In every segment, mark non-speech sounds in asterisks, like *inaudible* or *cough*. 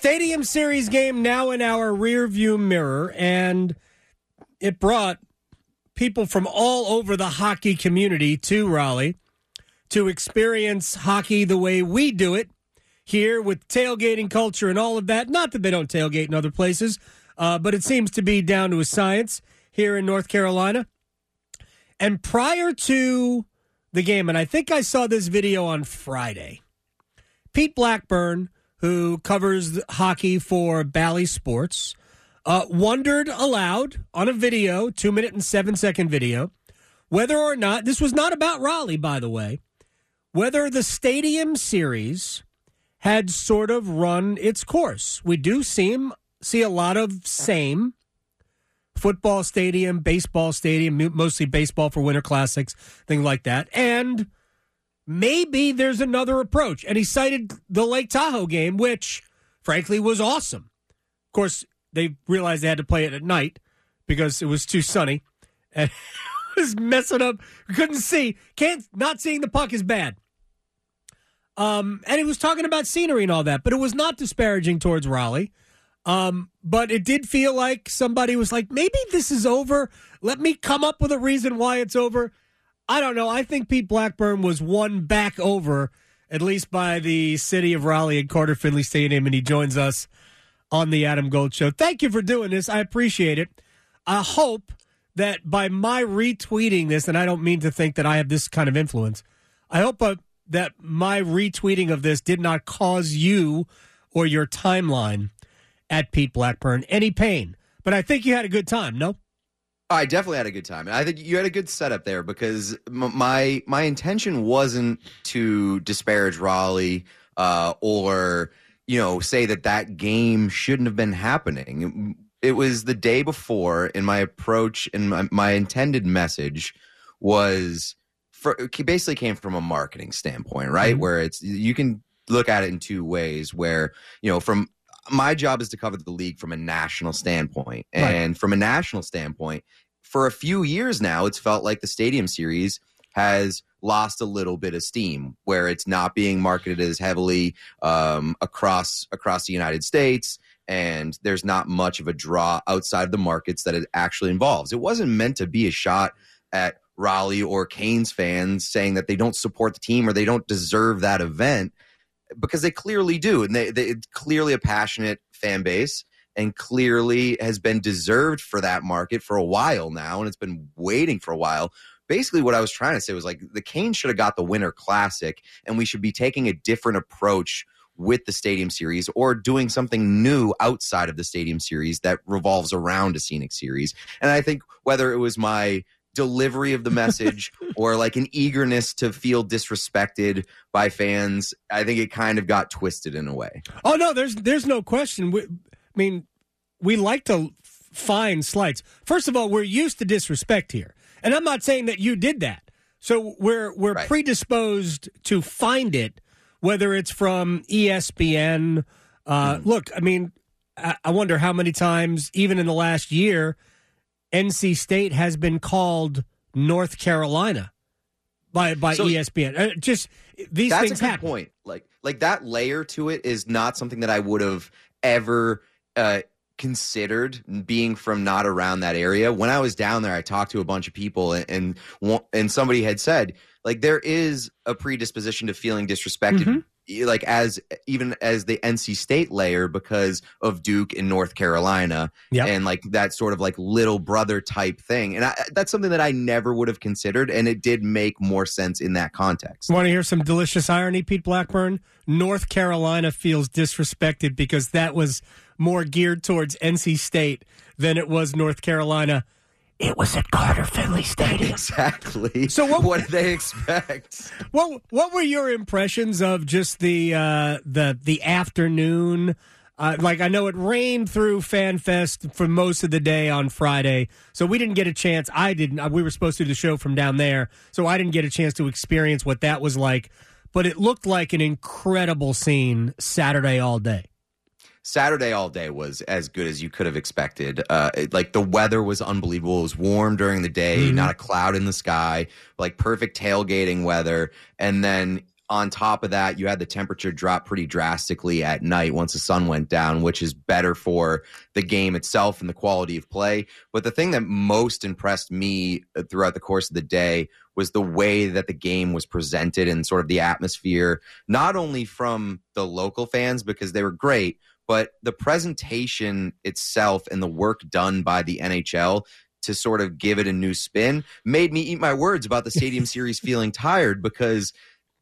Stadium Series game now in our rear view mirror, and it brought people from all over the hockey community to Raleigh to experience hockey the way we do it here with tailgating culture and all of that. Not that they don't tailgate in other places, uh, but it seems to be down to a science here in North Carolina. And prior to the game, and I think I saw this video on Friday, Pete Blackburn, who covers hockey for Bally Sports, uh, wondered aloud on a video, two minute and seven second video, whether or not this was not about Raleigh, by the way, whether the stadium series had sort of run its course. We do seem see a lot of same football stadium, baseball stadium, mostly baseball for winter classics, things like that. And maybe there's another approach. And he cited the Lake Tahoe game, which frankly was awesome. Of course, they realized they had to play it at night because it was too sunny. *laughs* And was messing up. Couldn't see. Can't not seeing the puck is bad. Um, and he was talking about scenery and all that, but it was not disparaging towards Raleigh. Um, but it did feel like somebody was like, maybe this is over. Let me come up with a reason why it's over. I don't know. I think Pete Blackburn was won back over, at least by the city of Raleigh and Carter Finley Stadium, and he joins us on the Adam Gold Show. Thank you for doing this. I appreciate it. I hope that by my retweeting this, and I don't mean to think that I have this kind of influence, I hope uh, that my retweeting of this did not cause you or your timeline at Pete Blackburn any pain. But I think you had a good time, no? I definitely had a good time. I think you had a good setup there because my my intention wasn't to disparage Raleigh uh, or you know say that that game shouldn't have been happening. It was the day before, and my approach and my, my intended message was for, basically came from a marketing standpoint, right? Mm-hmm. Where it's you can look at it in two ways. Where you know, from my job is to cover the league from a national standpoint, and right. from a national standpoint, for a few years now, it's felt like the Stadium Series has lost a little bit of steam where it's not being marketed as heavily um, across across the United States and there's not much of a draw outside of the markets that it actually involves. It wasn't meant to be a shot at Raleigh or Canes fans saying that they don't support the team or they don't deserve that event because they clearly do. And they, they clearly a passionate fan base and clearly has been deserved for that market for a while now. And it's been waiting for a while. Basically, what I was trying to say was like the Canes should have got the Winter Classic, and we should be taking a different approach with the Stadium Series or doing something new outside of the Stadium Series that revolves around a scenic series. And I think whether it was my delivery of the message *laughs* or like an eagerness to feel disrespected by fans i think it kind of got twisted in a way. Oh no there's there's no question. We, i mean we like to find slights. First of all we're used to disrespect here. And i'm not saying that you did that. So we're we're right. predisposed to find it whether it's from espn uh, mm. look i mean I, I wonder how many times even in the last year NC State has been called North Carolina by by so, ESPN. Uh, just these that's things a happen. point. Like like that layer to it is not something that I would have ever uh, considered being from not around that area. When I was down there, I talked to a bunch of people, and and, and somebody had said like there is a predisposition to feeling disrespected mm-hmm like as even as the NC State layer because of Duke in North Carolina yep. and like that sort of like little brother type thing. And I, that's something that I never would have considered and it did make more sense in that context. Want to hear some delicious irony, Pete Blackburn? North Carolina feels disrespected because that was more geared towards NC State than it was North Carolina it was at Carter Finley Stadium. *laughs* Exactly. So what, what did they expect? What What were your impressions of just the uh, the the afternoon? Uh, like I know it rained through FanFest for most of the day on Friday, so we didn't get a chance. I didn't. Uh, we were supposed to do the show from down there, so I didn't get a chance to experience what that was like. But it looked like an incredible scene Saturday all day. Saturday all day was as good as you could have expected. Uh, it, like the weather was unbelievable. It was warm during the day, mm-hmm. not a cloud in the sky, like perfect tailgating weather. And then on top of that, you had the temperature drop pretty drastically at night once the sun went down, which is better for the game itself and the quality of play. But the thing that most impressed me uh, throughout the course of the day was the way that the game was presented and sort of the atmosphere, not only from the local fans because they were great, but the presentation itself and the work done by the NHL to sort of give it a new spin made me eat my words about the stadium *laughs* series feeling tired because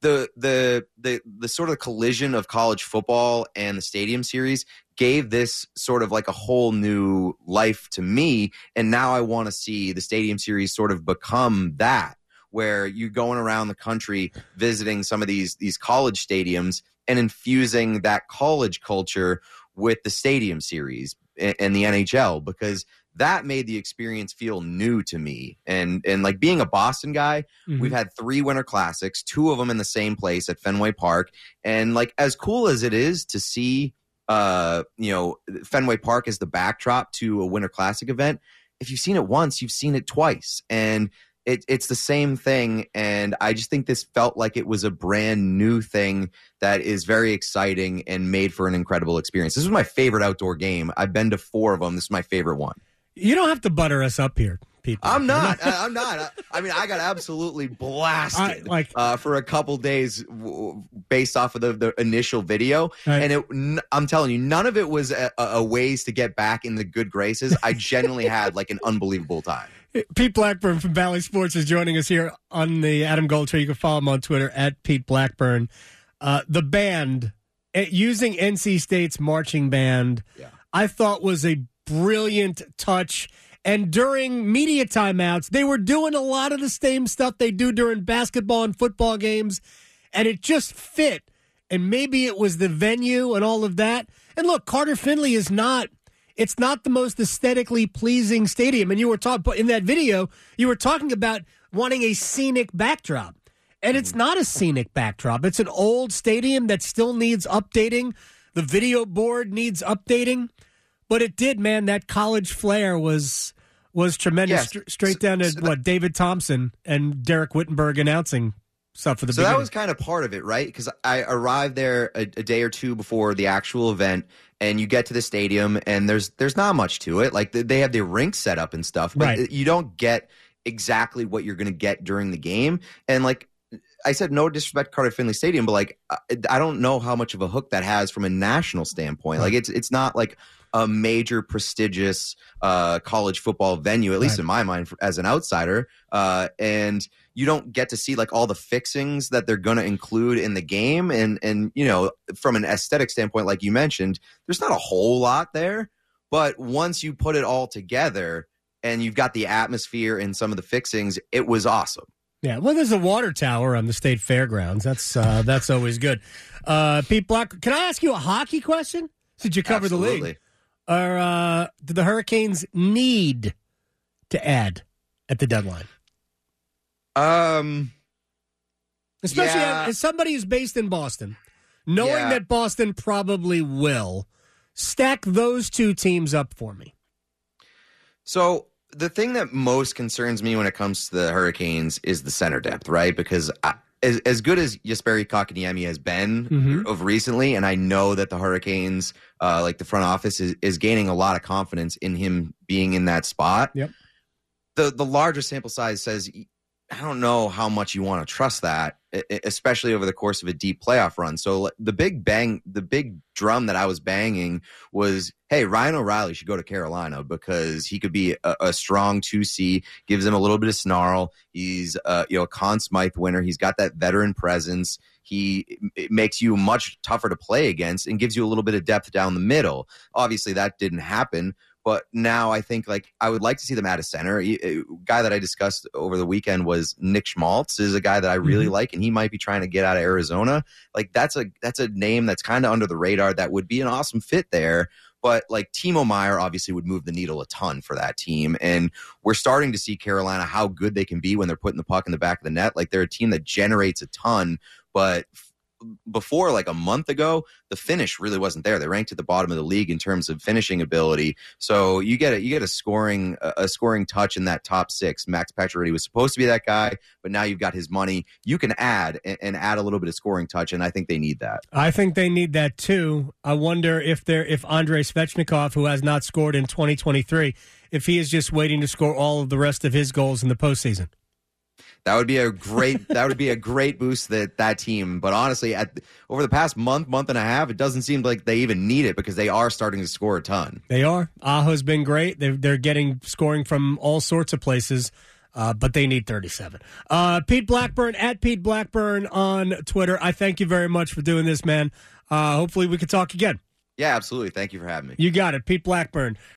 the the the the sort of collision of college football and the stadium series gave this sort of like a whole new life to me. And now I want to see the stadium series sort of become that where you're going around the country visiting some of these these college stadiums and infusing that college culture with the stadium series and the NHL because that made the experience feel new to me. And and like being a Boston guy, mm-hmm. we've had three winter classics, two of them in the same place at Fenway Park. And like as cool as it is to see uh, you know, Fenway Park as the backdrop to a winter classic event, if you've seen it once, you've seen it twice. And it, it's the same thing. And I just think this felt like it was a brand new thing that is very exciting and made for an incredible experience. This is my favorite outdoor game. I've been to four of them. This is my favorite one. You don't have to butter us up here. People. I'm not. I'm not. I mean, I got absolutely *laughs* blasted I, like uh, for a couple days based off of the, the initial video, right. and it, I'm telling you, none of it was a, a ways to get back in the good graces. I genuinely had like an unbelievable time. Pete Blackburn from Bally Sports is joining us here on the Adam Gold Show. You can follow him on Twitter at Pete Blackburn. Uh, the band eh, using NC State's marching band, yeah. I thought was a brilliant touch. And during media timeouts, they were doing a lot of the same stuff they do during basketball and football games, and it just fit. And maybe it was the venue and all of that. And look, Carter Finley is not it's not the most aesthetically pleasing stadium. And you were talking in that video, you were talking about wanting a scenic backdrop. And it's mm-hmm. not a scenic backdrop. It's an old stadium that still needs updating. The video board needs updating. But it did, man. That college flair was was tremendous. Yes. straight down to so what David Thompson and Dereck Whittenburg announcing stuff for the. So beginning. that was kind of part of it, right? Because I arrived there a, a, day or two before the actual event, and you get to the stadium, and there's there's not much to it. Like they have the rink set up and stuff, but right. you don't get exactly what you're going to get during the game. And like I said, no disrespect Carter Finley Stadium, but like I don't know how much of a hook that has from a national standpoint. Like it's it's not like a major prestigious uh, college football venue, at least right. in my mind, for, as an outsider. Uh, and you don't get to see like all the fixings that they're going to include in the game, and and you know from an aesthetic standpoint, like you mentioned, there's not a whole lot there. But once you put it all together, and you've got the atmosphere and some of the fixings, it was awesome. Yeah, well, there's a water tower on the state fairgrounds. That's uh, *laughs* that's always good. Uh, Pete Black, can I ask you a hockey question? Did you cover Absolutely. the league? Or uh, do the Hurricanes need to add at the deadline? Um, especially yeah. as somebody who's based in Boston, knowing yeah. that Boston probably will stack those two teams up for me. So the thing that most concerns me when it comes to the Hurricanes is the center depth, right? Because I, as, as good as Jesperi Kotkaniemi has been mm-hmm. of recently, and I know that the Hurricanes, uh, like the front office, is, is gaining a lot of confidence in him being in that spot. Yep. The the larger sample size says I don't know how much you want to trust that, especially over the course of a deep playoff run. So the big bang, the big drum that I was banging was, hey, Ryan O'Reilly should go to Carolina because he could be a, a strong two C, gives him a little bit of snarl. He's uh, you know a Conn Smythe winner. He's got that veteran presence. He makes you much tougher to play against and gives you a little bit of depth down the middle. Obviously, that didn't happen. But now I think like I would like to see them at a center. A guy that I discussed over the weekend was Nick Schmaltz is a guy that I really mm-hmm. like, and he might be trying to get out of Arizona. Like that's a that's a name that's kind of under the radar that would be an awesome fit there. But like Timo Meier obviously would move the needle a ton for that team. And we're starting to see Carolina how good they can be when they're putting the puck in the back of the net. Like they're a team that generates a ton, but before like a month ago, the finish really wasn't there. They ranked at the bottom of the league in terms of finishing ability. So you get a you get a scoring a scoring touch in that top six. Max Pacioretty was supposed to be that guy, but now you've got his money. You can add and, and add a little bit of scoring touch, and I think they need that. I think they need that too. I wonder if they're if Andrei Svechnikov, who has not scored in 2023, if he is just waiting to score all of the rest of his goals in the postseason. That would be a great that would be a great boost that that team. But honestly, at over the past month, month and a half, it doesn't seem like they even need it because they are starting to score a ton. They are. Aho's been great. They're, they're getting scoring from all sorts of places. Uh, but they need 37. Uh, Pete Blackburn at Pete Blackburn on Twitter. I thank you very much for doing this, man. Uh, hopefully, we can talk again. Yeah, absolutely. Thank you for having me. You got it. Pete Blackburn